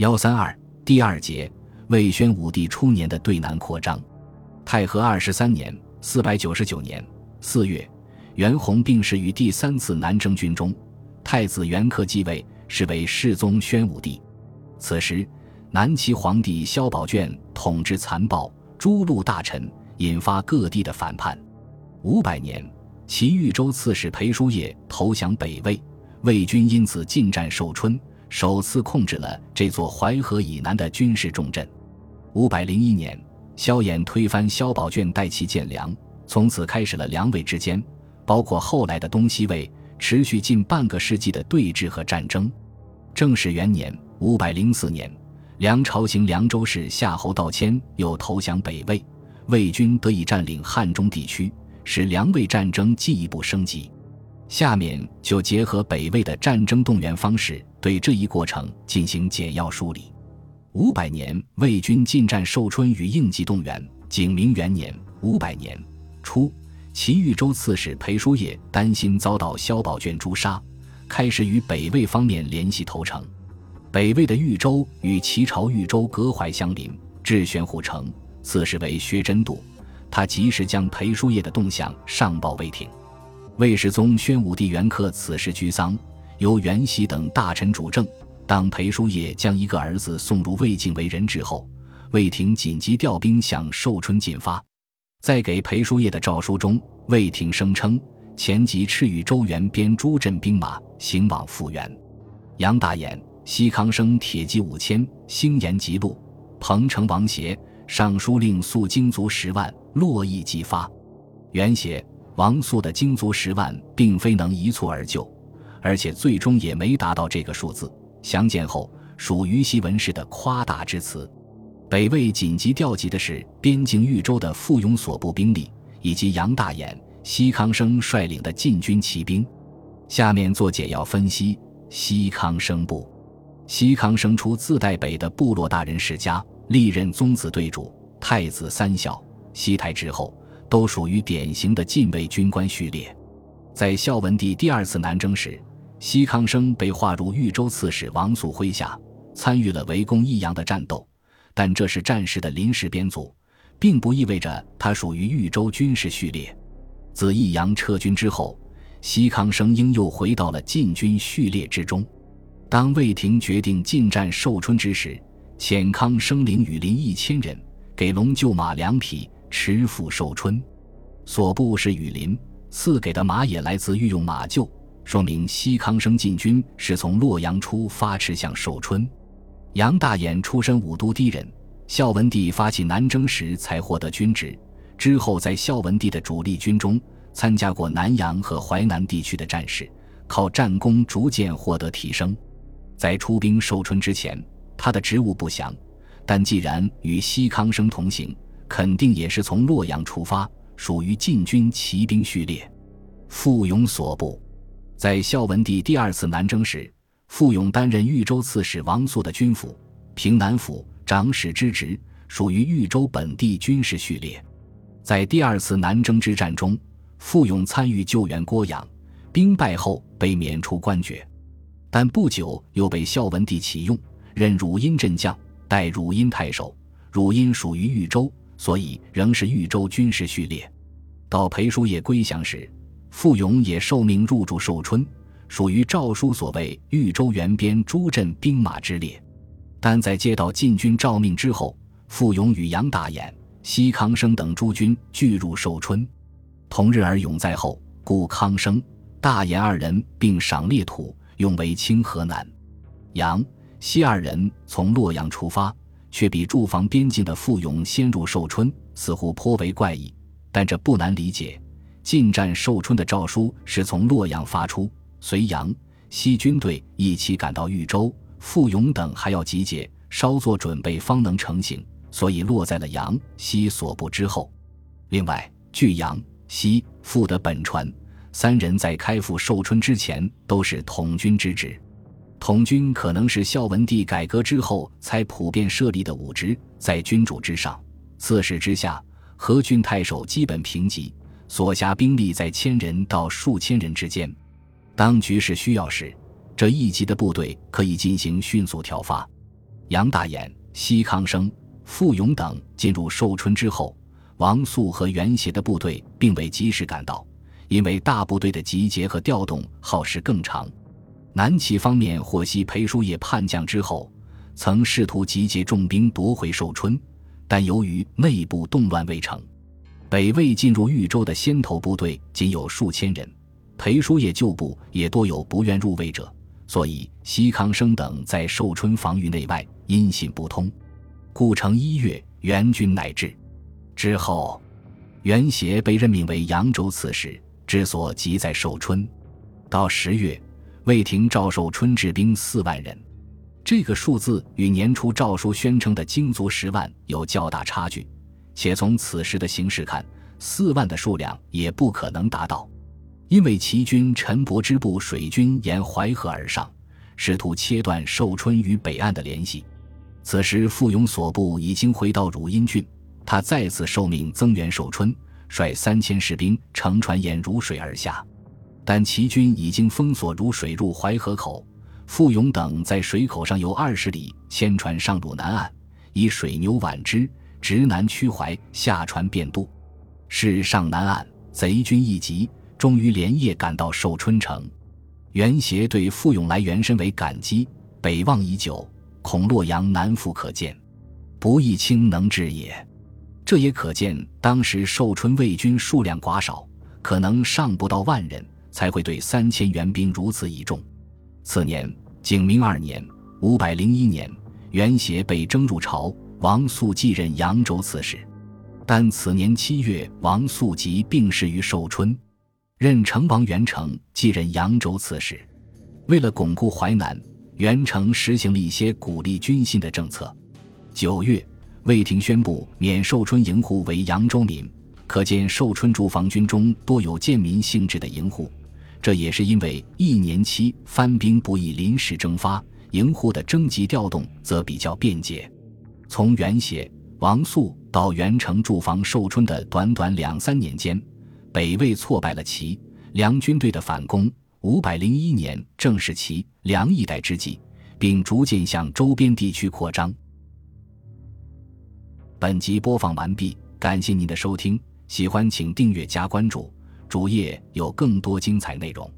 幺三二第二节，魏宣武帝初年的对南扩张。太和二十三年（四百九十九年）四月，袁弘病逝于第三次南征军中，太子袁克继位，是为世宗宣武帝。此时，南齐皇帝萧宝卷统治残暴，诛戮大臣，引发各地的反叛。五百年，齐豫州刺史裴叔业投降北魏，魏军因此进占寿春。首次控制了这座淮河以南的军事重镇。五百零一年，萧衍推翻萧宝卷，代其建梁，从此开始了梁魏之间，包括后来的东西魏，持续近半个世纪的对峙和战争。正始元年（五百零四年），梁朝行凉州市夏侯道谦又投降北魏，魏军得以占领汉中地区，使梁魏战争进一步升级。下面就结合北魏的战争动员方式，对这一过程进行简要梳理。五百年，魏军进占寿春与应急动员。景明元年（五百年）初，齐豫州刺史裴叔业担心遭到萧宝卷诛杀，开始与北魏方面联系投诚。北魏的豫州与齐朝豫州隔淮相邻，至玄虎城，刺史为薛真度，他及时将裴叔业的动向上报魏廷。魏世宗宣武帝元恪此时居丧，由袁熙等大臣主政。当裴叔业将一个儿子送入魏境为人质后，魏廷紧急调兵向寿春进发。在给裴叔业的诏书中，魏廷声称前即敕与周元编诸镇兵马，行往复原。杨大眼、西康生铁骑五千，星延吉路，彭城王协尚书令速精卒十万，络绎即发。元写。王肃的精卒十万，并非能一蹴而就，而且最终也没达到这个数字。详见后，属于西文氏的夸大之词。北魏紧急调集的是边境豫州的傅勇所部兵力，以及杨大眼、西康生率领的禁军骑兵。下面做简要分析：西康生部，西康生出自代北的部落大人世家，历任宗子对主、太子三小、西台之后。都属于典型的禁卫军官序列。在孝文帝第二次南征时，西康生被划入豫州刺史王肃麾下，参与了围攻益阳的战斗。但这是战时的临时编组，并不意味着他属于豫州军事序列。自益阳撤军之后，西康生应又回到了禁军序列之中。当魏廷决定进占寿春之时，遣康生领羽林一千人，给龙厩马两匹。持赴寿春，所部是羽林，赐给的马也来自御用马厩，说明西康生进军是从洛阳出发，驰向寿春。杨大眼出身武都低人，孝文帝发起南征时才获得军职，之后在孝文帝的主力军中参加过南阳和淮南地区的战事，靠战功逐渐获得提升。在出兵寿春之前，他的职务不详，但既然与西康生同行。肯定也是从洛阳出发，属于禁军骑兵序列。傅勇所部，在孝文帝第二次南征时，傅勇担任豫州刺史王肃的军府、平南府长史之职，属于豫州本地军事序列。在第二次南征之战中，傅勇参与救援郭阳，兵败后被免除官爵，但不久又被孝文帝启用，任汝阴镇将，代汝阴太守。汝阴属于豫州。所以仍是豫州军事序列。到裴叔业归降时，傅勇也受命入驻寿春，属于诏书所谓豫州原边诸镇兵马之列。但在接到禁军诏命之后，傅勇与杨大眼、西康生等诸军俱入寿春。同日而勇在后，故康生、大眼二人并赏列土，用为清河南。杨、西二人从洛阳出发。却比驻防边境的傅勇先入寿春，似乎颇为怪异。但这不难理解，进占寿春的诏书是从洛阳发出，随阳西军队一起赶到豫州，傅勇等还要集结，稍作准备方能成行，所以落在了阳西所部之后。另外，据阳西傅的本传，三人在开赴寿春之前都是统军之职。统军可能是孝文帝改革之后才普遍设立的武职，在君主之上，刺史之下，和郡太守基本平级，所辖兵力在千人到数千人之间。当局势需要时，这一级的部队可以进行迅速调发。杨大眼、西康生、傅勇等进入寿春之后，王素和袁协的部队并未及时赶到，因为大部队的集结和调动耗时更长。南齐方面获悉裴叔业叛将之后，曾试图集结重兵夺回寿春，但由于内部动乱未成。北魏进入豫州的先头部队仅有数千人，裴叔业旧部也多有不愿入魏者，所以西康生等在寿春防御内外音信不通。故城一月，援军乃至。之后，袁协被任命为扬州刺史，之所即在寿春。到十月，魏廷赵寿春治兵四万人，这个数字与年初诏书宣称的精卒十万有较大差距。且从此时的形势看，四万的数量也不可能达到，因为齐军陈伯之部水军沿淮河而上，试图切断寿春与北岸的联系。此时傅勇所部已经回到汝阴郡，他再次受命增援寿春，率三千士兵乘船沿汝水而下，但齐军已经封锁汝水入淮河口，傅勇等在水口上游二十里，牵船上汝南岸，以水牛挽之。直南驱淮，下船便渡。是上南岸，贼军一急，终于连夜赶到寿春城。袁协对傅永来原身为感激，北望已久，恐洛阳难复可见，不义卿能治也。这也可见当时寿春魏军数量寡少，可能尚不到万人，才会对三千援兵如此倚重。次年，景明二年（五百零一年），袁协被征入朝。王素继任扬州刺史，但此年七月，王素即病逝于寿春，任成王元成继任扬州刺史。为了巩固淮南，元成实行了一些鼓励军心的政策。九月，魏廷宣布免寿春营户为扬州民，可见寿春驻防军中多有贱民性质的营户。这也是因为一年期番兵不易临时征发，营户的征集调动则比较便捷。从元协、王肃到元成驻防寿春的短短两三年间，北魏挫败了齐、梁军队的反攻。五百零一年正是齐、梁一代之际，并逐渐向周边地区扩张。本集播放完毕，感谢您的收听，喜欢请订阅加关注，主页有更多精彩内容。